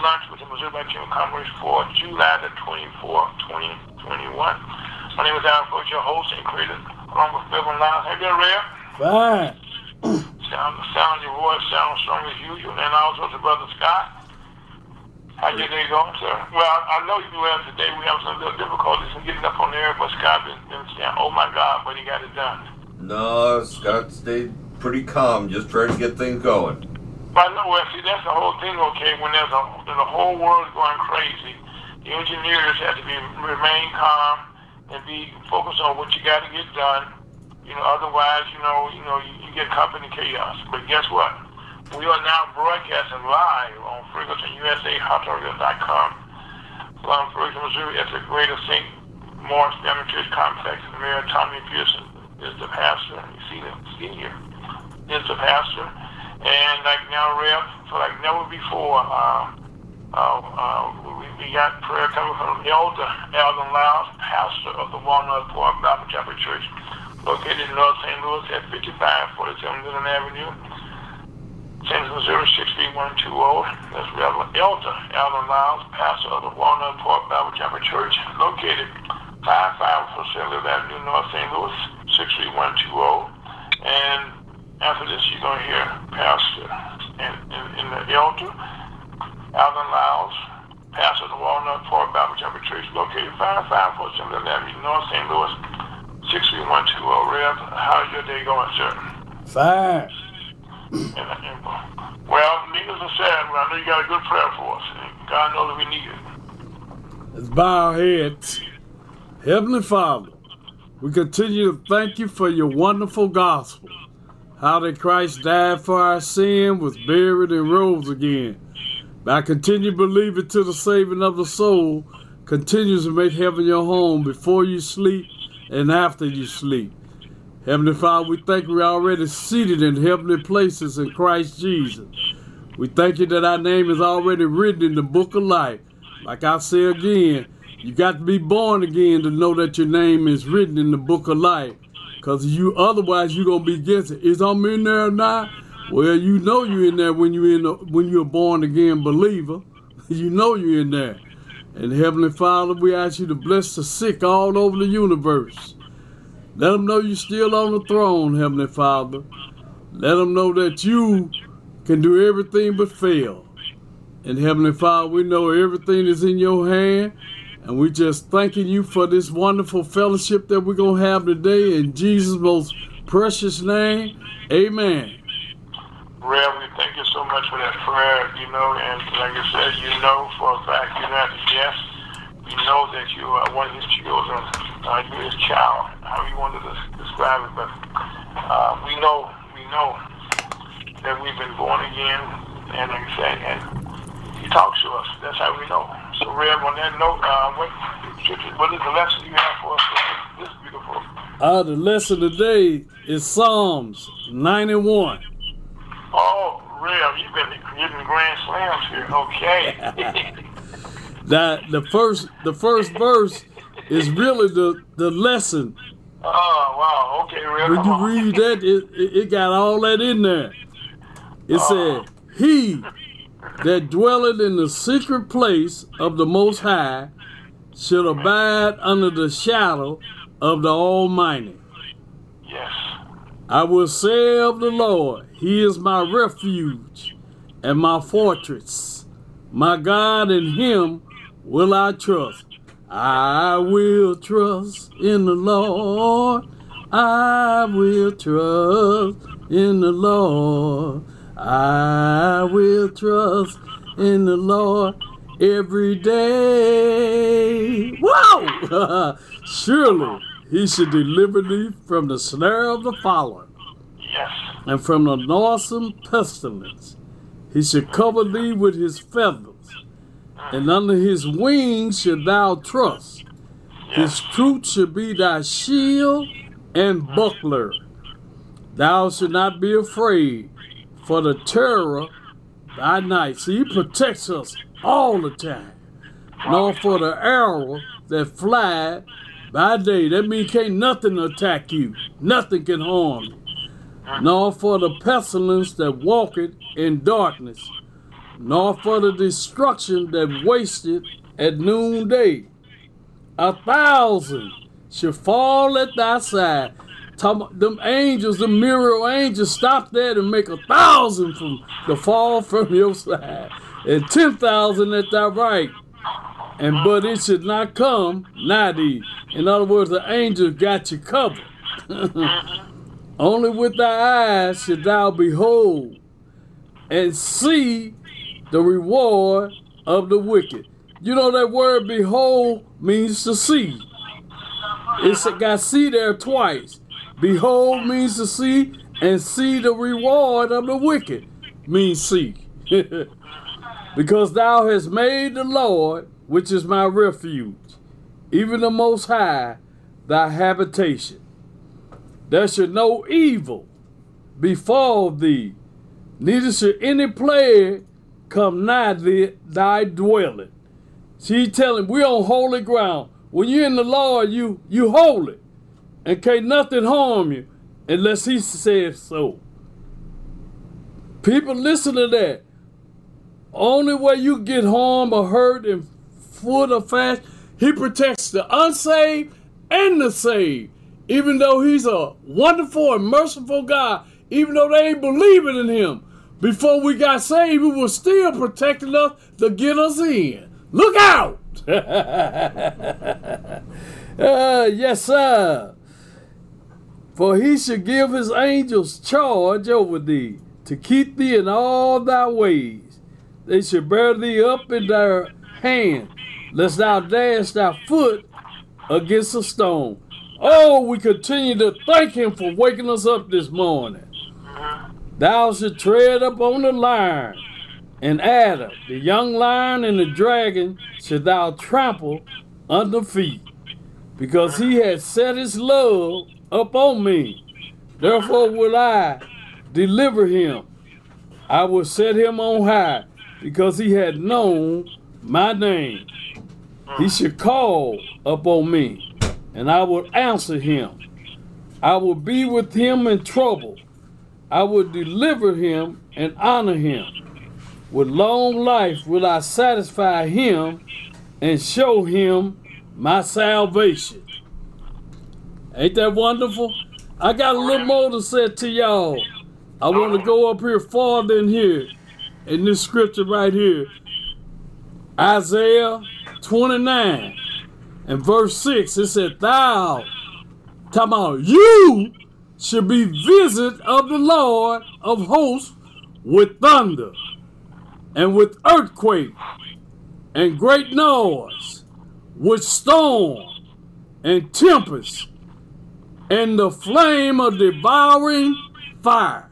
lunch with the Missouri Black Chamber of Commerce for July the 24th, 2021. My name is Al Coach, your host and creator, along with Bevan Lyles. Hey there, Red. Fine. Sound, sound your voice sounds strong as usual, and also to Brother Scott. How your day going, sir? Well, I know you well today. We have some little difficulties in getting up on the air, but Scott been, been saying, "Oh my God," but he got it done. No, Scott stayed pretty calm, just trying to get things going. But no, well, see, that's the whole thing, okay? When there's a the whole world going crazy, the engineers have to be remain calm and be focused on what you got to get done. You know, otherwise, you know, you know, you, you get company chaos. But guess what? We are now broadcasting live on FergusonUSAHotRadio.com from Ferguson, Missouri at the Greater St. Mark's Baptist Church Complex. Mayor Tommy Pearson is the pastor. You see the senior is the pastor. And like now, Rev, for like never before, uh, uh, uh, we, we got prayer coming from Elder Alvin Lyles, pastor of the Walnut Park Bible Chapel Church, located in North St. Louis at 5547 Dillon Avenue, St. Missouri 63120. That's Reverend Elder Alvin Lyles, pastor of the Walnut Park Bible Chapel Church, located 5547 Dillon Avenue, North St. Louis 63120. And after this, you're going to hear Pastor in the elder, Alvin Lyles, pastor of the Walnut Park Bible Chapel Church, located 5547 Avenue, North St. Louis, 63120. Rev, how's your day going, sir? Fine. And, and, well, needless to say, I know you got a good prayer for us. And God knows that we need it. Let's bow our heads. Heavenly Father, we continue to thank you for your wonderful gospel. How that Christ died for our sin, was buried, and rose again. By continue believing to the saving of the soul, continues to make heaven your home before you sleep and after you sleep. Heavenly Father, we thank you we're already seated in heavenly places in Christ Jesus. We thank you that our name is already written in the book of life. Like I say again, you got to be born again to know that your name is written in the book of life. Cause you otherwise you're gonna be guessing, is I'm in there or not? Well, you know you're in there when you're in when you're a born again believer. you know you're in there. And Heavenly Father, we ask you to bless the sick all over the universe. Let them know you're still on the throne, Heavenly Father. Let them know that you can do everything but fail. And Heavenly Father, we know everything is in your hand. And we just thanking you for this wonderful fellowship that we're going to have today in Jesus' most precious name. Amen. Rev, we thank you so much for that prayer, you know, and like I said, you know for a fact you're not yes. We know that you are one of his children. Uh, you're his child, how you want to describe it, but uh, we know, we know that we've been born again, and like I said, and he talks to us. That's how we know. So, Rev, on that note, uh, what, what is the lesson you have for us this is beautiful? Uh, the lesson today is Psalms 91. Oh, Rev, you've been getting grand slams here. Okay. that the first the first verse is really the the lesson. Oh wow! Okay, Rev. When you read that, it, it, it got all that in there. It Oh. said, "He that dwelleth in the secret place of the Most High shall abide under the shadow of the Almighty." Yes. I will say of the Lord, He is my refuge and my fortress. My God, in Him will I trust. I will trust in the Lord. I will trust in the Lord. I will trust in the Lord every day. Whoa! Surely He should deliver thee from the snare of the fowler Yes. and from the noisome pestilence. He should cover thee with his feathers, and under his wings shalt thou trust. His truth should be thy shield and buckler. Thou should not be afraid for the terror by night. See, he protects us all the time. Nor for the arrow that fly by day. That means can't nothing attack you. Nothing can harm you. Nor for the pestilence that walketh in darkness. Nor for the destruction that wasted at noonday. A thousand should fall at thy side. Talk, them angels, the mirror angels, stop that and make a thousand from the fall from your side, and ten thousand at thy right. And but it should not come nigh thee. In other words, the angels got you covered. Only with thy eyes should thou behold and see the reward of the wicked. You know that word behold means to see. It's got see there twice. Behold means to see, and see the reward of the wicked means see. because thou hast made the Lord, which is my refuge, even the Most High, thy habitation. There should no evil befall thee, neither should any plague come nigh thee, thy dwelling. See, he telling we're on holy ground. When you're in the Lord, you you holy. And can't nothing harm you unless he says so. People listen to that. Only way you get harmed or hurt and foot or fast, he protects the unsaved and the saved. Even though he's a wonderful and merciful God, even though they ain't believing in him. Before we got saved, he was still protecting us to get us in. Look out! uh, yes, sir. For he should give his angels charge over thee, to keep thee in all thy ways. They should bear thee up in their hand, lest thou dash thy foot against a stone. Oh, we continue to thank him for waking us up this morning. Thou should tread upon the lion and adder, the young lion and the dragon should thou trample under feet, because he has set his love upon me. Therefore will I deliver him. I will set him on high, because he had known my name. He should call upon me, and I will answer him. I will be with him in trouble. I will deliver him and honor him. With long life will I satisfy him and show him my salvation. Ain't that wonderful? I got a little more to say to y'all. I want to go up here farther in here in this scripture right here. Isaiah 29 and verse 6. It said, Thou, talking about you, should be visit of the Lord of hosts with thunder and with earthquake and great noise, with storm and tempest, and the flame of devouring fire.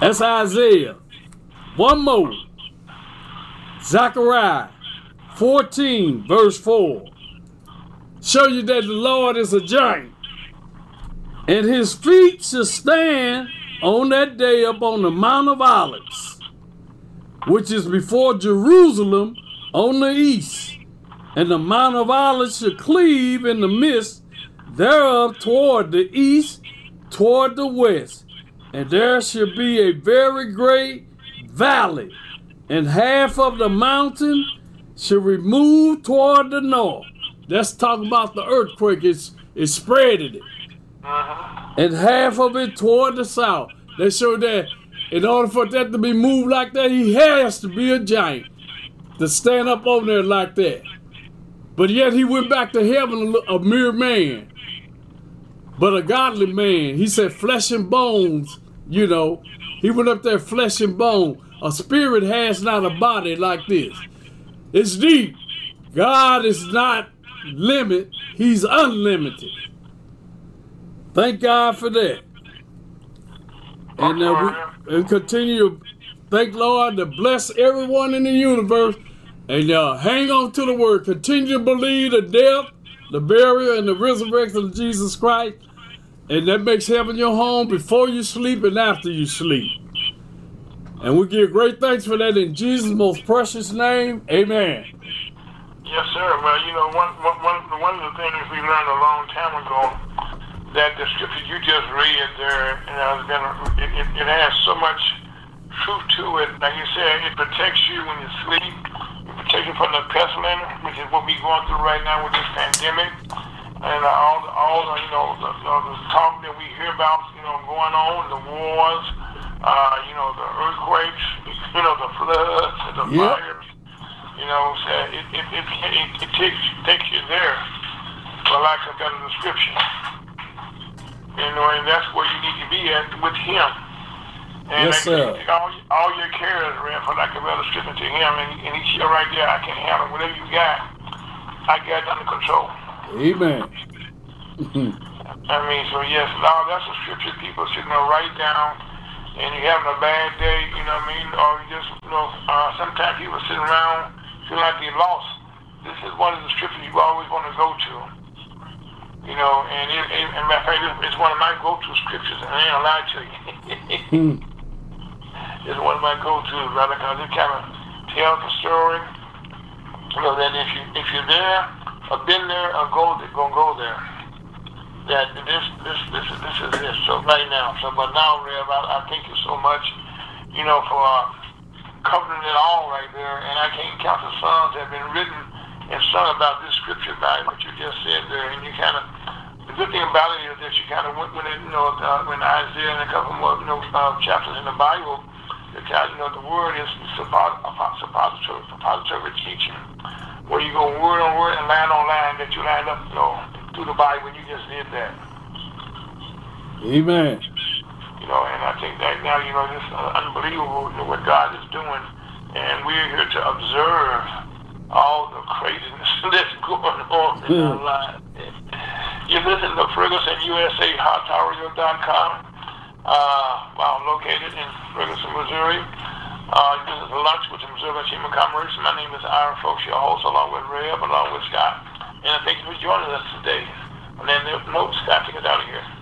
That's Isaiah. One more. Zechariah 14, verse 4. Show you that the Lord is a giant. And his feet shall stand on that day up on the Mount of Olives, which is before Jerusalem on the east, and the Mount of Olives shall cleave in the midst thereof toward the east, toward the west, and there shall be a very great valley, and half of the mountain shall remove toward the north. Let's talk about the earthquake. It's, it's spreading it uh-huh. and half of it toward the south. They show that in order for that to be moved like that, he has to be a giant to stand up over there like that. But yet he went back to heaven a, mere man, but a godly man. He said, flesh and bones, you know. He went up there, flesh and bone. A spirit has not a body like this. It's deep. God is not limit, He's unlimited. Thank God for that. And, uh, we, and continue to thank Lord to bless everyone in the universe And uh, hang on to the word. Continue to believe the death, the burial, and the resurrection of Jesus Christ. And that makes heaven your home before you sleep and after you sleep. And we give great thanks for that in Jesus' most precious name. Amen. Yes, sir. Well, you know, one, one, one, of the things we learned a long time ago that the scripture you just read there, know, has been, it, it, it has so much truth to it. Like you said, it protects you when you sleep. It from the pestilence, which is what we're going through right now with this pandemic. And all, all the, you know, the, the, the talk that we hear about, you know, going on, the wars, uh, you know, the earthquakes, you know, the floods, the Yep. fires. You know, it, it, it, it, it takes, takes you there, for lack of better description. You know, and that's where you need to be at with Him. And Yes, sir. All, all your cares, man, for lack of better description to Him, and, and He's here right there. I can handle whatever you got. I got it under control. Amen. I mean, so yes, now that's a scripture people should know write down. And you're having a bad day, you know what I mean? Or you just, you know, uh, sometimes people sitting around feel like they're lost. This is one of the scriptures you always want to go to. You know, and it, it, and matter of fact, it's- it's one of my go-to scriptures, and I ain't gonna lie to you. It's one of my go-tos, brother, because it kind of the story. You know, that if you if you're there, or been there, or go gonna go there that this this this is this is this. So right now, so but now, Rev, I, I thank you so much, you know, for uh, covering it all right there. And I can't count the songs that have been written and sung about this scripture about what you just said there. And you kind of the good thing about it is that you kind of went when it, you know uh, when Isaiah and a couple more you know uh, chapters in the Bible. You know the word is suppos- suppository, suppository teaching, where you go word on word and line on line that you line up, you know, through the Bible. When you just did that. Amen. You know, and I think that now, you know, this is unbelievable you know, what God is doing. And we're here to observe all the craziness that's going on in our lives. You listen to Ferguson USA HotTowerRadio.com, uh, well, located in Ferguson, Missouri. Uh, this is lunch with the Missouri Chamber of Commerce. My name is Ira Fowlkes, your host, along with Reb, along with Scott. And I thank you for joining us today. And then, no, Scott, take us out of here.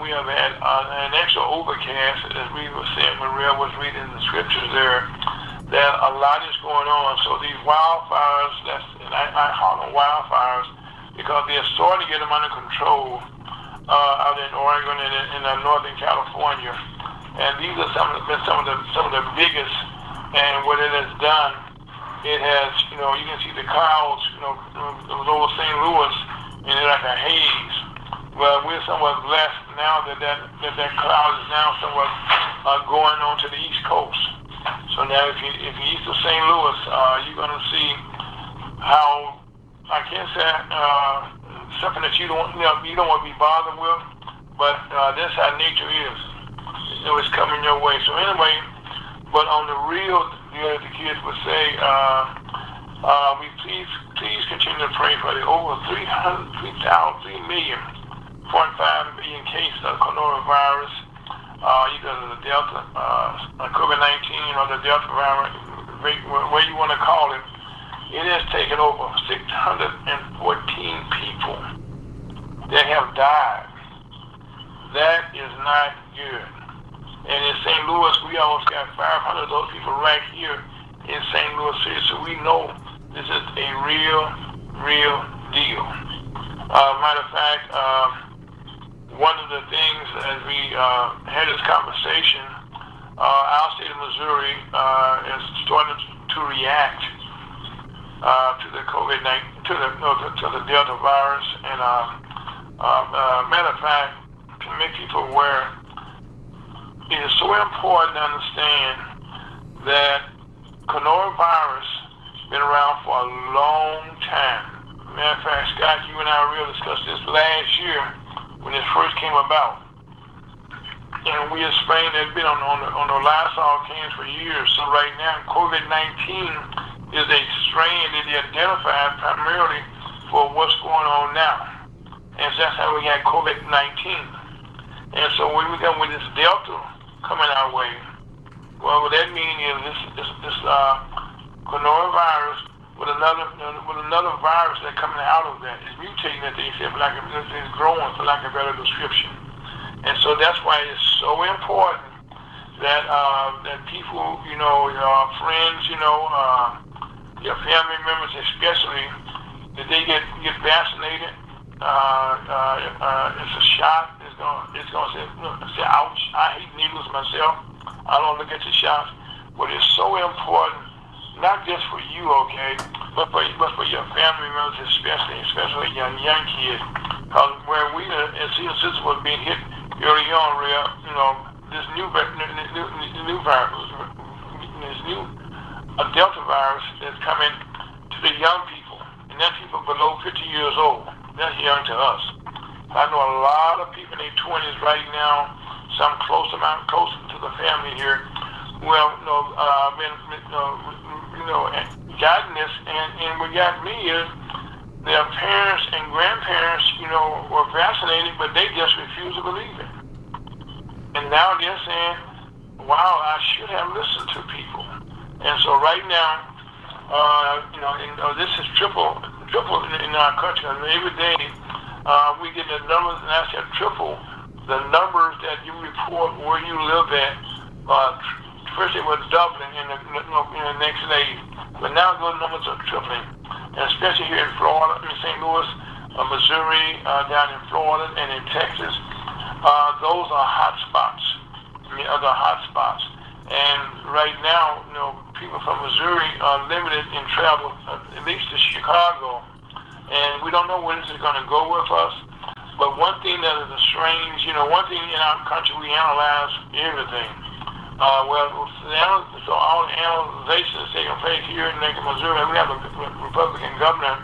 We have had uh, an extra overcast, as we were saying Real was reading the scriptures there, that a lot is going on. So these wildfires, that's, and I, I call them wildfires because they're starting to get them under control uh, out in Oregon and in, in uh, Northern California. And these are some of the, some of the some of the biggest. And what it has done, it has you know you can see the clouds you know it was over St. Louis and it's like a haze. Well, we're somewhat blessed now that that that, that cloud is now somewhat uh, going on to the east coast. So now if you if you're east of St. Louis, uh, you're going to see how I can't say uh, something that you don't you, know, you don't want to be bothered with, but uh, that's how nature is you know, it's coming your way. So anyway, but on the real, you know, the kids would say, uh, uh, we please, please continue to pray for the over 300, 3,000, 3 million, 0.5 million cases of coronavirus, uh, either the Delta, uh, COVID-19 or the Delta virus, where you want to call it. It has taken over 614 people that have died. That is not good. And in St. Louis, we almost got 500 of those people right here in St. Louis City. So we know this is a real, real deal. Uh, matter of fact, uh, one of the things as we uh, had this conversation, uh, our state of Missouri uh, is starting to react uh, to the COVID-19, to the, no, to the Delta virus. And matter of fact, to make people aware, it is so important to understand that coronavirus been around for a long time. Matter of fact, Scott, you and I really discussed this last year when it first came about. And we in Spain it's been on, on, the, on the Lysol cans for years. So right now, COVID-19 is a strain that they identified primarily for what's going on now. And so that's how we got COVID-19. And so when we come with this Delta coming our way. Well, what that means is this this, this uh, coronavirus with another with another virus that's coming out of that is mutating that say, for lack it's growing for lack of better description. And so that's why it's so important that uh, that people, you know, your friends, you know, uh, your family members especially, that they get get vaccinated. Uh, uh, uh, it's a shot It's gonna it's gonna say, say ouch. I hate needles myself. I don't look at the shots, but it's so important, not just for you, okay, but for but for your family members, especially especially young young kids, because where we uh, and see sister was being hit early on, real, you know, this new new, new, virus, this new a Delta virus is coming to the young people, and that's people below 50 years old. That's young to us. I know a lot of people in their twenties right now, some close amount close to the family here, well, you know, uh, been, know, you know, gotten this, and and what got me is their parents and grandparents, you know, were vaccinated, but they just refused to believe it. And now they're saying, "Wow, I should have listened to people." And so right now, uh, you know, and, uh, this is triple, triple in, in our country. I mean, every day uh, we get the numbers, and that's at triple the numbers that you report where you live at. Uh, first it was doubling in the, in the next day, but now those numbers are tripling, and especially here in Florida, in St. Louis, uh, Missouri, uh, down in Florida, and in Texas. Uh, those are hot spots. I mean, other hot spots. And right now, you know, people from Missouri are limited in travel, uh, at least to Chicago and we don't know where this is going to go with us. But one thing that is a strange, you know, one thing in our country we analyze everything. Uh, well, so all the analyzation is taking place here in Lincoln, Missouri. We have a Republican governor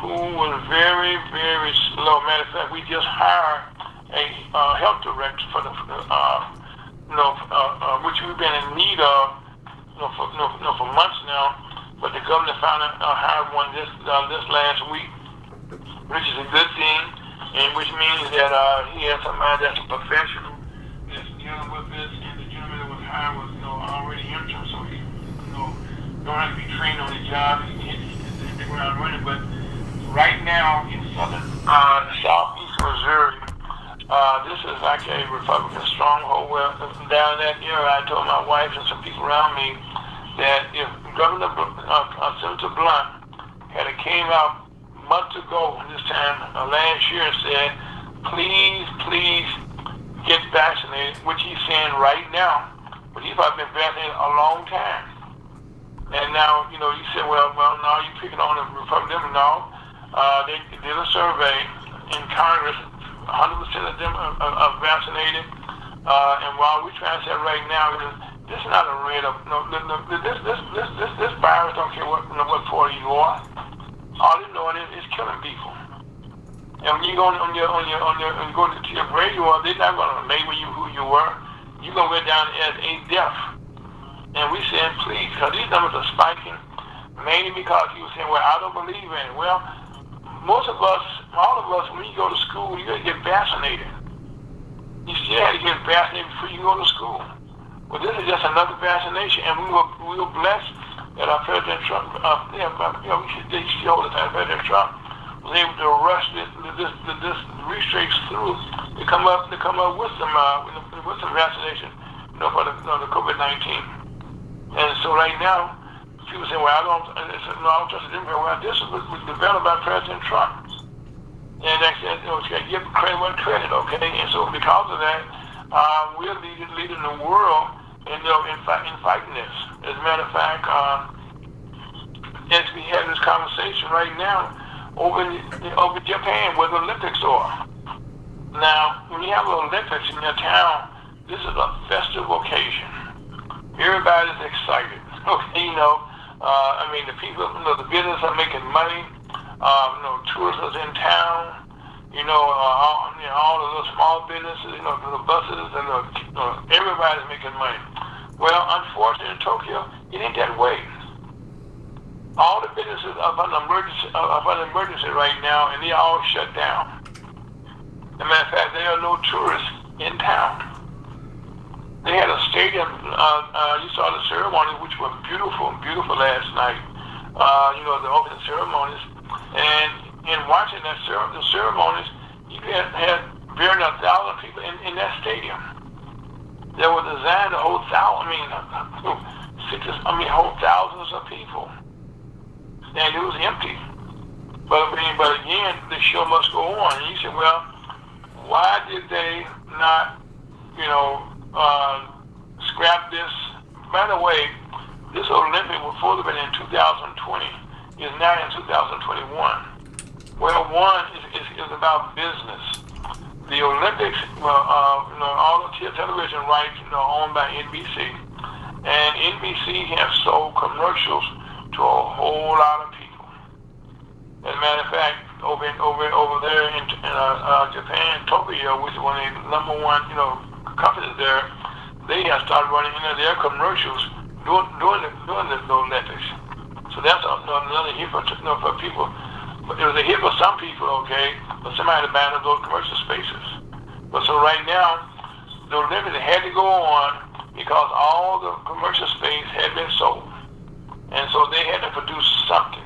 who was very, very slow. Matter of fact, we just hired a uh, health director for the, uh, you know, uh, uh, which we've been in need of, you know, for, you know, for months now but the governor found out uh, hired one this uh, this last week, which is a good thing, and which means that uh, he has somebody that's a professional that's dealing with this, and that was you know already intern, so he don't have to be trained on the job, you hit, the ground running. But right now in southern, uh, southeast Missouri, uh, this is like a Republican stronghold. Where down that area, I told my wife and some people around me that if Governor uh, uh, Senator Blunt had it came out months ago this time uh, last year and said, please, please get vaccinated, which he's saying right now, but he's probably been vaccinated a long time. And now, you know, you said, well, well, now you're picking on the Republicans. No, uh, they did a survey in Congress. 100% of them are, are, are vaccinated. Uh, and while we're trying to say right now, this is not a red of no, this, this, this, this, this virus don't care what, what party you are. All you know is it's killing people. And when you go on your on your on your and go to your grave, you are they're not gonna label you who you were. You're gonna go down as a death. And we saying please, because these numbers are spiking, mainly because you were saying, well, I don't believe in it. Well, most of us, all of us, when you go to school, you gotta get vaccinated. You still have to get vaccinated before you go to school. Well, this is just another vaccination, and we were we were blessed that our President Trump, uh, yeah, you know, we should, they hold the time. President Trump was able to rush this this this, this restricts through to come up to come up with some uh, with some vaccination, you know, for the, you know, the COVID nineteen. And so right now, people say, well, I don't, it's, no, I don't trust the Democrat. Well, this was, was developed by President Trump. And I said, you know, give credit where credit, okay? And so because of that, uh, we're leading, leading the world in, you know, in, fight, in fighting this. As a matter of fact, uh, as we have this conversation right now, over over Japan where the Olympics are. Now, when you have Olympics in your town, this is a festive occasion. Everybody's excited. Okay, you know, uh, I mean, the people, you know, the business are making money. Uh, you know, tourists in town. You know, uh, all, you know, all of the small businesses, you know, the buses and the, you know, everybody's making money. Well, unfortunately, in Tokyo, it ain't that way all the businesses are an emergency are an emergency right now, and they all shut down. As a matter of fact, there are no tourists in town. They had a stadium. Uh, uh, you saw the ceremony, which was beautiful, beautiful last night. Uh, you know the opening ceremonies, and in watching that cer- the ceremonies, you had, had very a thousand people in, in that stadium. They were designed to hold thousand. I mean, six, I mean, hold thousands of people and it was empty. But I mean, but again, the show must go on. And you said, well, why did they not, you know, uh, scrap this? By the way, this Olympic was supposed to have been in 2020. Is now in 2021. Well, one is, is, is about business. The Olympics, well, uh, you know, all the television rights, you know, owned by NBC, and NBC has sold commercials to a whole lot of people. As a matter of fact, over in, over over there in, in uh, uh, Japan, Tokyo, which is one of the number one you know companies there, they have started running know, their commercials during during the, during the, Olympics. So that's another hit for, you know, for people. But it was a hit for some people, okay, but somebody had ban those commercial spaces. But so right now, the Olympics had to go on because all the commercial space had been sold. And so they had to produce something.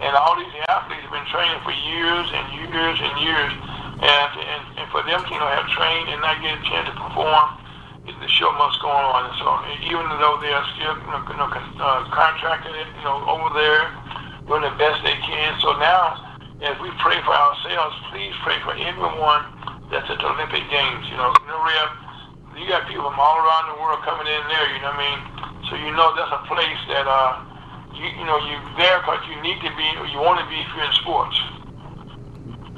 And all these athletes have been training for years and years and years. And, and, and for them to you know, have trained and not get a chance to perform, the show must go on. And so even though they are still you know, uh, contracted you know, over there, doing the best they can. So now, as we pray for ourselves, please pray for everyone that's at the Olympic Games. You know, know, you got people from all around the world coming in there, you know what I mean? So you know that's a place that uh, you you know you're there because you need to be or you want to be if you're in sports.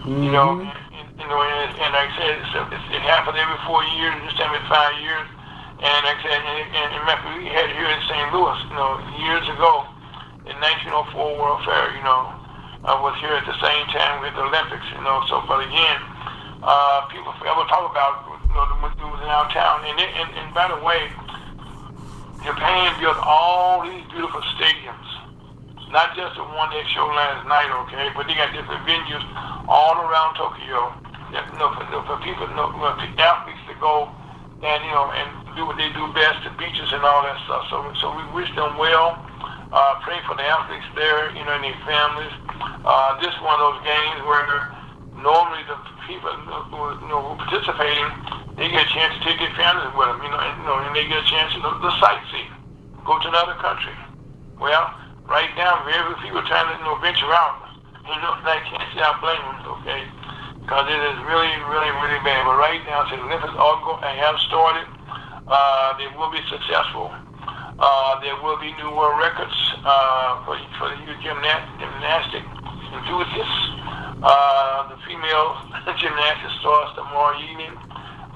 Mm-hmm. You know, and, and, you know, and, and like I said, it's, it's, it happens every four years, this time every five years. And like I said, and, and, and we had here in St. Louis, you know, years ago, in 1904 World Fair, you know, I was here at the same time with the Olympics, you know. So, but again, uh, people forever talk about you know the moves in our town, and, it, and and by the way, Japan built all these beautiful stadiums. Not just the one they showed last night, okay, but they got different venues all around Tokyo. That, you know, for, for people, you know, for athletes to go and you know and do what they do best, the beaches and all that stuff. So, so we wish them well. Uh, pray for the athletes there, you know, and their families. Uh, this is one of those games where normally the people who, you know, who participating, they get a chance to take their families with them, you know, and, you know, and they get a chance to the sightsee, go to another country. Well, right now, very people trying to, you know, venture out. You know, I can't say I blame them, okay? Because it is really, really, really bad. But right now, since Olympics all go, have started, uh, they will be successful. Uh, there will be new world records uh, for, for the gymnast, gymnastic enthusiasts. Uh, the female gymnastics starts tomorrow evening,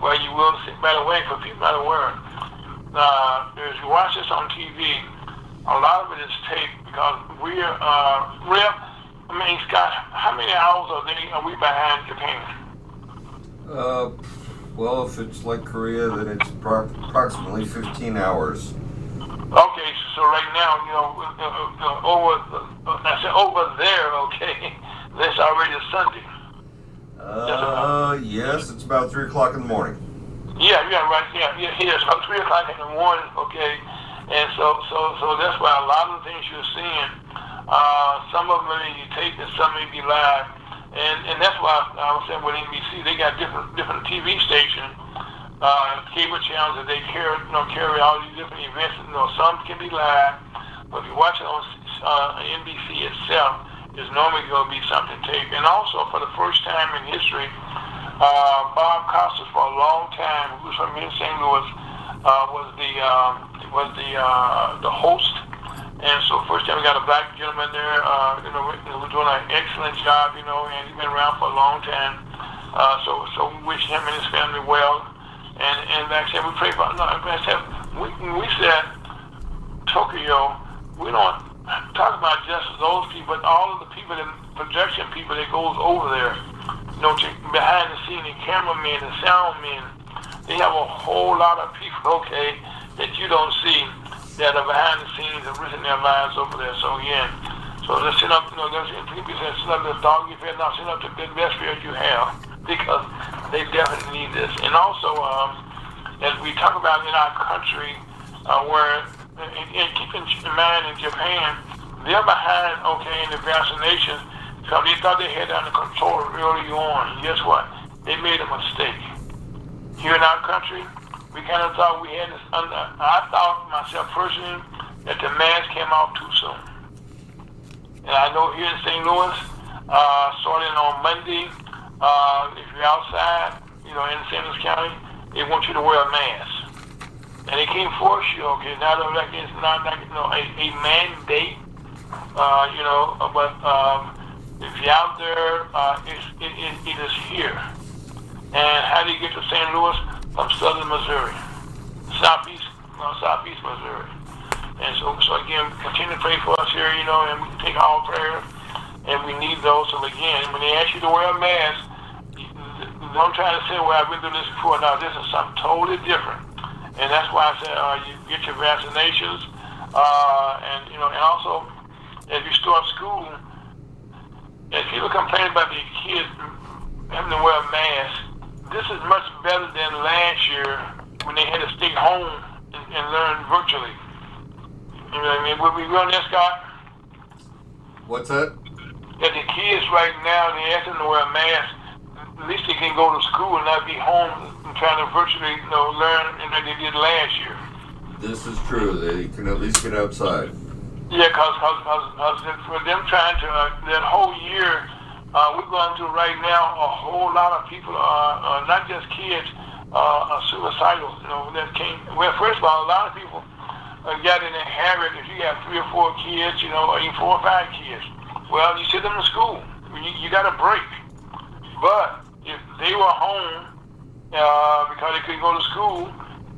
where you will see, by the way, for people the word, uh, if you watch this on TV, a lot of it is taped because we're, uh, we're, I mean, Scott, how many hours are, they, are we behind Japan? Uh, well, if it's like Korea, then it's pro- approximately 15 hours. Okay, so right now, you know, uh, uh, uh, over, uh, I said over there, okay, that's already is Sunday. Uh, yes, it's about 3 o'clock in the morning. Yeah, yeah, right, yeah, yeah, yeah, it's about 3 o'clock in the morning, okay, and so, so, so that's why a lot of the things you're seeing, uh, some of them may be taped and some may be live, and, and that's why I was saying with NBC, they got different, different TV stations, uh, cable channels that they carry, you know, carry all these different events. You know, some can be live, but if you watch it on uh, NBC itself, it's normally going to be something taped. And also, for the first time in history, uh, Bob Costas, for a long time, who's from here in St. Louis, uh, was the um, was the uh, the host. And so, first time we got a black gentleman there, uh, you know, was doing an excellent job, you know, and he's been around for a long time. Uh, so, so we wish him and his family well. And, and like I said, we pray for, no, I said, we, we said Tokyo, we don't talk about just those people, but all of the people, the projection people that goes over there, you know, behind the scene, the cameramen, the sound men, they have a whole lot of people, okay, that you don't see that are behind the scenes and risking their lives over there. So again, so let's sit up, you know, let's, people say, sit up the dog you fed, now sit up the best field you have because they definitely need this. And also, um, as we talk about in our country, uh, where, and, and keep in mind in Japan, they're behind, okay, in the vaccination, because they thought they had under control early on. And guess what? They made a mistake. Here in our country, we kind of thought we had this under, I thought myself personally that the mask came out too soon. And I know here in St. Louis, uh, starting on Monday, uh, if you're outside, you know, in St. Louis County, they want you to wear a mask. And they can't force you, okay? Not like it's not like you know a, a mandate, uh, you know. But um, if you're out there, uh, it, it, it is here. And how do you get to St. Louis? From southern Missouri, southeast, southeast Missouri. And so, so again, continue to pray for us here, you know, and we take our prayers, and we need those. So again, when they ask you to wear a mask, don't try to say, well, I've been through this before. Now, this is something totally different. And that's why I said uh, you get your vaccinations. Uh, and, you know, and also, as you start school, if people complain about the kids having to wear a mask, this is much better than last year when they had to stay home and, and learn virtually. You know what I mean? Will we run this, Scott? What's that? That the kids right now, they ask them to wear a mask at least they can go to school and not be home and trying to virtually you know, learn like they did last year. This is true. They can at least get outside. Yeah, because cause, cause, cause for them trying to, uh, that whole year, uh, we're going through right now, a whole lot of people, are, uh, not just kids, uh, are suicidal. You know, that came, well, first of all, a lot of people uh, got in a habit, if you got three or four kids, you know, or even four or five kids, well, you send them to school. You, you got a break. But if they were home uh, because they couldn't go to school,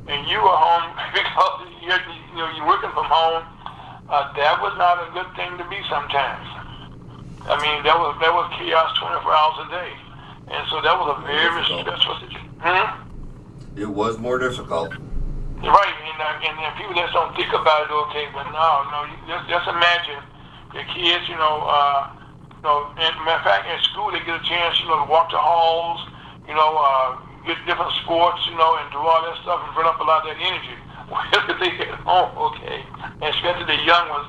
and you were home because you're, you know you're working from home, uh, that was not a good thing to be sometimes. I mean, that was that was chaos 24 hours a day, and so that was a very stressful situation. Hmm? It was more difficult. Right, and, uh, and, and people just don't think about it. Okay, but no, no, you just just imagine the kids, you know. Uh, you know, and matter of fact, in school they get a chance, you know, to walk the halls, you know, uh, get different sports, you know, and do all that stuff and burn up a lot of that energy. Well, if they get home, okay, and especially the young ones,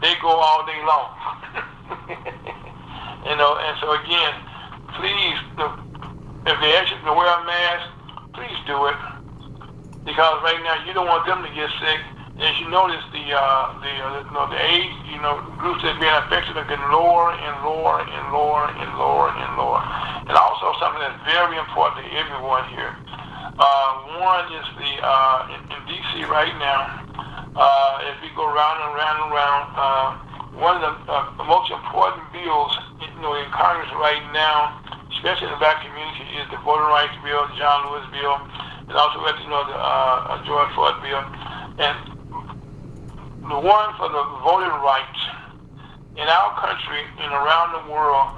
they go all day long. you know, and so again, please, if they ask you to wear a mask, please do it. Because right now you don't want them to get sick. As you notice, the uh, the uh, you know the age, you know, groups that are being affected are getting lower and lower and lower and lower and lower. And also something that's very important to everyone here. Uh, one is the uh, in, in D.C. right now. Uh, as we go round and round and round, uh, one of the, uh, most important bills, you know, in Congress right now, especially in the black community, is the voting rights bill, John Lewis bill, and also to know the uh, George Floyd bill, and the one for the voting rights in our country and around the world.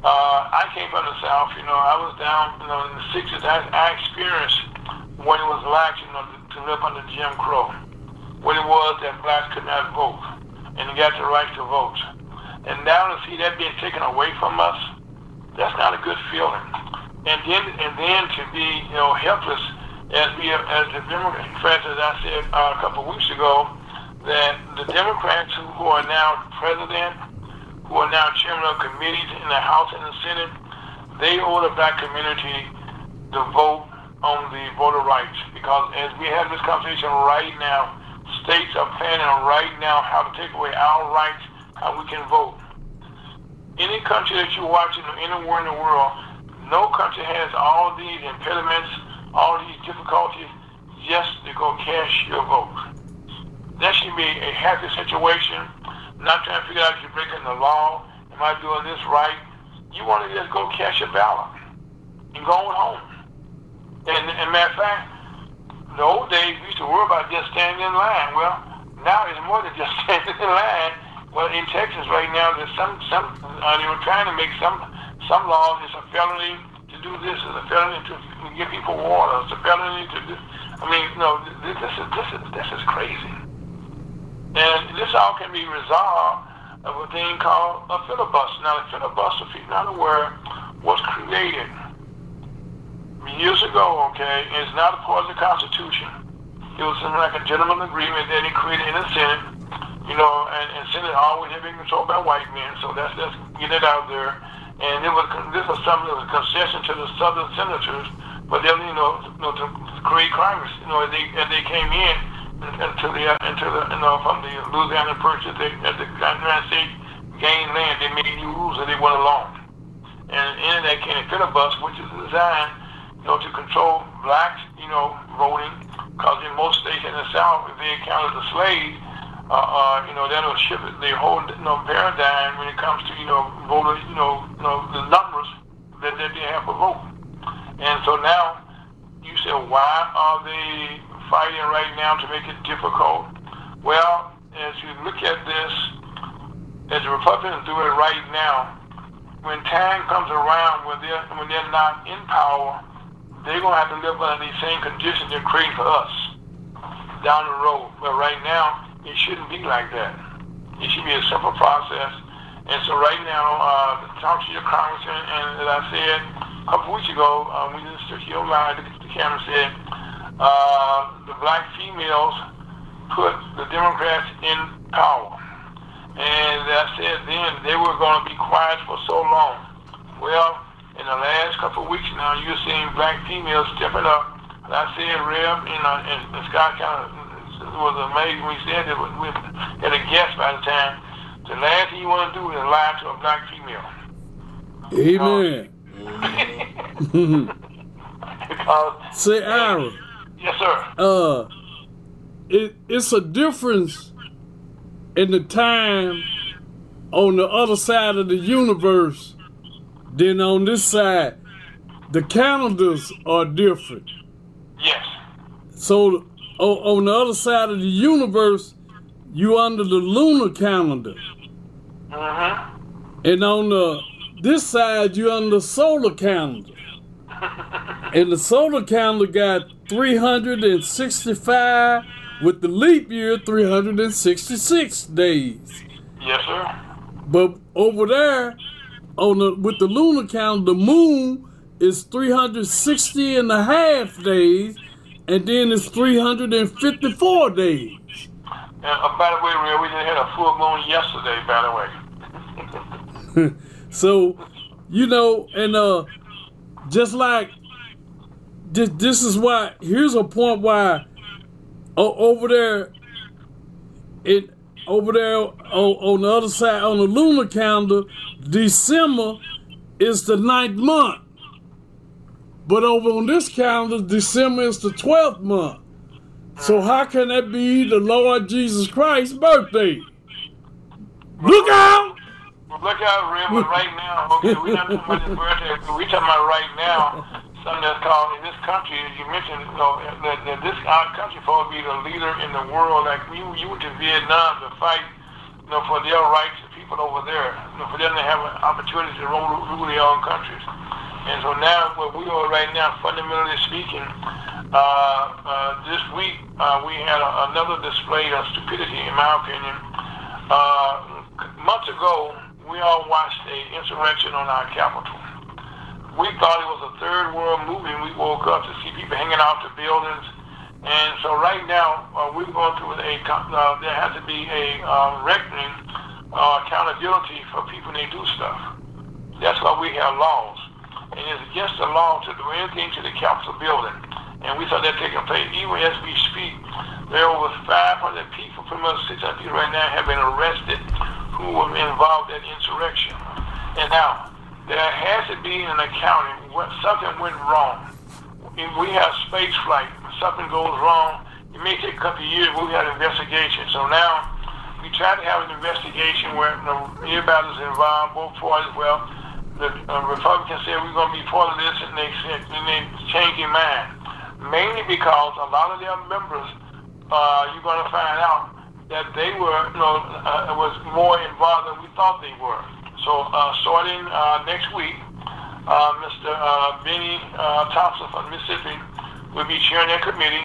Uh, I came from the South, you know, I was down, you know, in the 60s. I, I experienced what it was like, you know, to live under Jim Crow what it was that blacks could not vote and got the right to vote. And now to see that being taken away from us, that's not a good feeling. And then and then to be you know helpless as we as the Democrats, as I said uh, a couple of weeks ago, that the Democrats who, are now president, who are now chairman of committees in the House and the Senate, they owe the black community to vote on the voter rights because as we have this conversation right now, states are planning right now how to take away our rights, how we can vote. Any country that you're watching or anywhere in the world, no country has all these impediments, all these difficulties just to go cast your vote. That should be a happy situation, not trying to figure out if you're breaking the law, am I doing this right? You want to just go cast your ballot and go on home. And, and matter of fact, the old days, we used to worry about just standing in line. Well, now it's more than just standing in line. Well, in Texas right now, there's some some uh, they were trying to make some some laws. It's a felony to do this. It's a felony to give people water. It's a felony to do. I mean, no, this, this is this is this is crazy. And this all can be resolved of a thing called a filibuster. Now, the filibuster, if you're not aware, was created years ago, okay, it's not a part of the Constitution. It was like a gentleman agreement that he created in the Senate, you know, and, and Senate always had been controlled by white men, so that's just get it out there. And it was this was something that was a concession to the Southern senators, but then you know, you know to, create Congress, you know, as they as they came in into the uh, into the you know from the Louisiana Purchase, they, as the United States gained land, they made new rules and they went along. And in that came a filibuster, which is designed you know, to control blacks, you know, voting, because in most states in the South, if they counted the slaves, uh, uh, you know, that'll shift the whole, you know, paradigm when it comes to, you know, voter, you know, you know, the numbers that, that they have for vote. And so now, you say, why are they fighting right now to make it difficult? Well, as you look at this, as the Republicans do it right now, when time comes around when they're when they're not in power, they're going to have to live under these same conditions they're creating for us down the road. But right now, it shouldn't be like that. It should be a simple process. And so right now, uh, talk to your congressman, and as I said a couple weeks ago, um, we just took your line, the camera said, uh, the black females put the Democrats in power. And I said then, they were going to be quiet for so long. Well, in the last couple of weeks now, you're seeing black females stepping up. And I said, Rev, you know, and, and Scott kind of was amazing We said that we had a guest by the time. The last thing you want to do is lie to a black female. Amen. because Say, Aaron. Yes, sir. Uh, it, it's a difference in the time on the other side of the universe then on this side, the calendars are different. Yes. So on the other side of the universe, you under the lunar calendar. Mm-hmm. And on the this side, you under the solar calendar. and the solar calendar got 365 with the leap year 366 days. Yes, sir. But over there, on the with the lunar calendar, the moon is 360 and a half days, and then it's 354 days. And uh, by the way, we just had a full moon yesterday, by the way. so, you know, and uh, just like this, this is why. Here's a point why uh, over there, it over there on, on the other side on the lunar calendar, December is the ninth month. But over on this calendar, December is the twelfth month. So how can that be the Lord Jesus Christ's birthday? Look out! Look out, Rick, right now, okay, we not talking about his birthday, we talking about right now something that's called in this country, as you mentioned, you know, that, that this our country supposed to be the leader in the world. Like you, you went to Vietnam to fight, you know, for their rights, the people over there, you know, for them to have an opportunity to rule, rule their own countries. And so now, where we are right now, fundamentally speaking, uh, uh, this week uh, we had a, another display of stupidity, in my opinion. Uh, months ago, we all watched a insurrection on our Capitol we thought it was a third world movie. And we woke up to see people hanging off the buildings. And so right now, uh, we're going through a, uh, there has to be a uh, reckoning, uh, accountability for people when they do stuff. That's why we have laws. And it's against the law to do anything to the Capitol building. And we saw that taking place. Even as we speak, there are over 500 people, pretty much 600 people right now have been arrested who were involved in insurrection. And now, there has to be an accounting when something went wrong. If we have space flight, something goes wrong, it may take a couple of years, but we have an investigation. So now we try to have an investigation where you know, everybody's involved, both parties. Well, the uh, Republicans said we're going to be part of this, and they said, and they changed their mind. Mainly because a lot of their members, uh, you're going to find out that they were, you know, uh, was more involved than we thought they were. So uh, starting uh, next week, uh, Mr. Uh, Bennie uh, Thompson from Mississippi will be chairing that committee,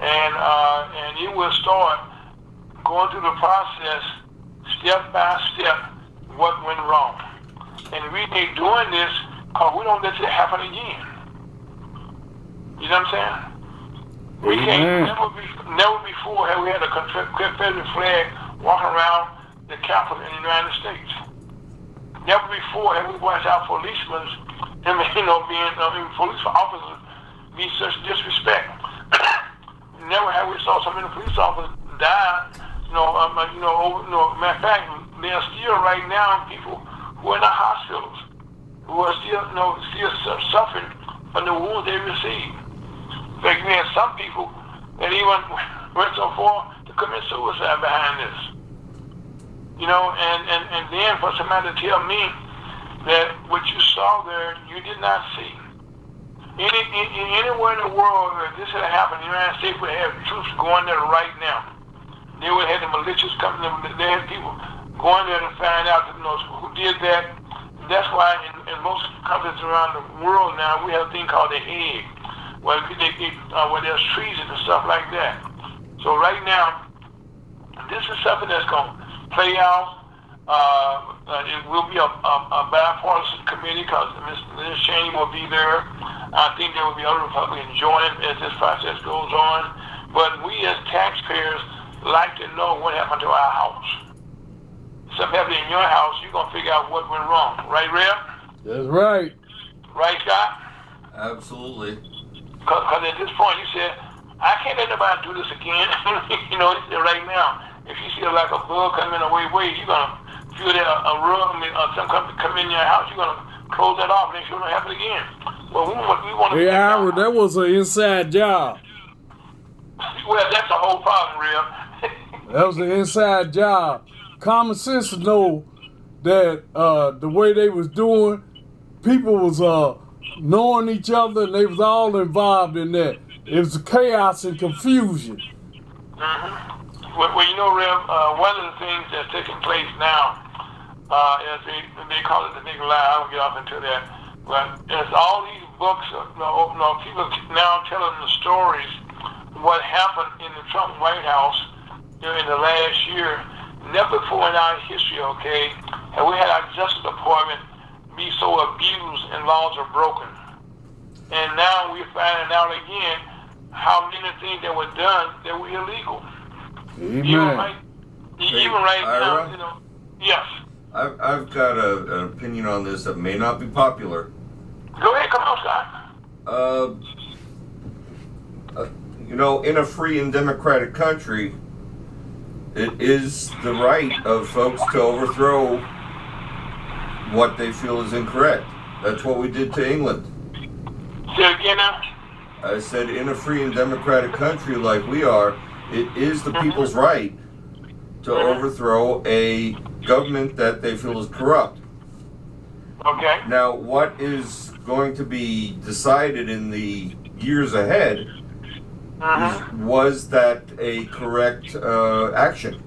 and uh, and it will start going through the process step by step what went wrong. And we need doing this because we don't let it happen again. You know what I'm saying? We can't never be never before have we had a Confederate flag walking around the Capitol in the United States. Never before have we watched our policemen, you know, being I mean, police officers be such disrespect. Never have we saw so many police officers die. You know, um, you know, over, you know, matter of fact, there are still right now people who are in the hospitals who are still, you know, still suffering from the wounds they received. Fact, we had some people that even went so far to commit suicide behind this. You know, and, and, and then for somebody to tell me that what you saw there, you did not see. Any, any, anywhere in the world that this had happened, the United States would have troops going there right now. They would have the militias coming, they had people going there to find out you know, who did that. That's why in, in most countries around the world now, we have a thing called the Hague, where, they, they, uh, where there's treason and stuff like that. So right now, this is something that's going play. Uh, uh, it will be a, a, a bipartisan committee because Ms. Cheney will be there. I think there will be other Republicans joining as this process goes on. But we as taxpayers like to know what happened to our house. Something happened in your house, you're going to figure out what went wrong. Right, Reb? That's right. Right, Scott? Absolutely. Because at this point, you said, I can't let nobody do this again. you know, right now if you see like a bug coming away, way, way, you're gonna feel that a, a rug, or some come, come in your house, you're gonna close that off, and it don't happen again. Well, we want, we want to. Yeah, Howard, that was an inside job. well, that's the whole problem, real. that was an inside job. Common sense know that uh, the way they was doing, people was uh, knowing each other, and they was all involved in that. It was chaos and confusion. Mm-hmm. Well, well you know, Rev, uh, one of the things that's taking place now, uh, is they, they call it the big lie. I don't get off into that. But there's all these books, uh, you know, people now telling the stories what happened in the Trump White House in the last year. Never before in our history, okay, have we had our Justice Department be so abused and laws are broken. And now we're finding out again how many things that were done that were illegal. Amen. Even right, even right now, Ira? you know. Yes. I've, I've got a, an opinion on this that may not be popular. Go ahead, come on, Scott. Uh, uh, you know, in a free and democratic country, it is the right of folks to overthrow what they feel is incorrect. That's what we did to England. Say it again now. I said, in a free and democratic country like we are, it is the people's right to Mhm. overthrow a government that they feel is corrupt. Okay. Now, what is going to be decided in the years ahead Mm-hmm. is, was that a correct uh, action?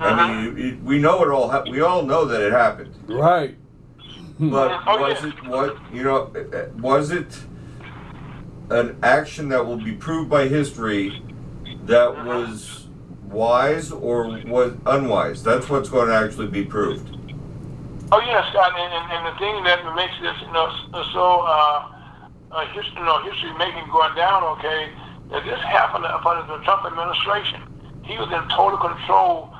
I Mhm. mean, it, we know it all. Ha- we all know that it happened, Right. but Oh, was yeah. it what you know? uh, uh, Was it an action that will be proved by history that was wise or was unwise? That's what's going to actually be proved. Oh yes, and, and, the thing that makes this, you know, so uh, uh, history, you know, history making going down, okay, that this happened under the Trump administration. He was in total control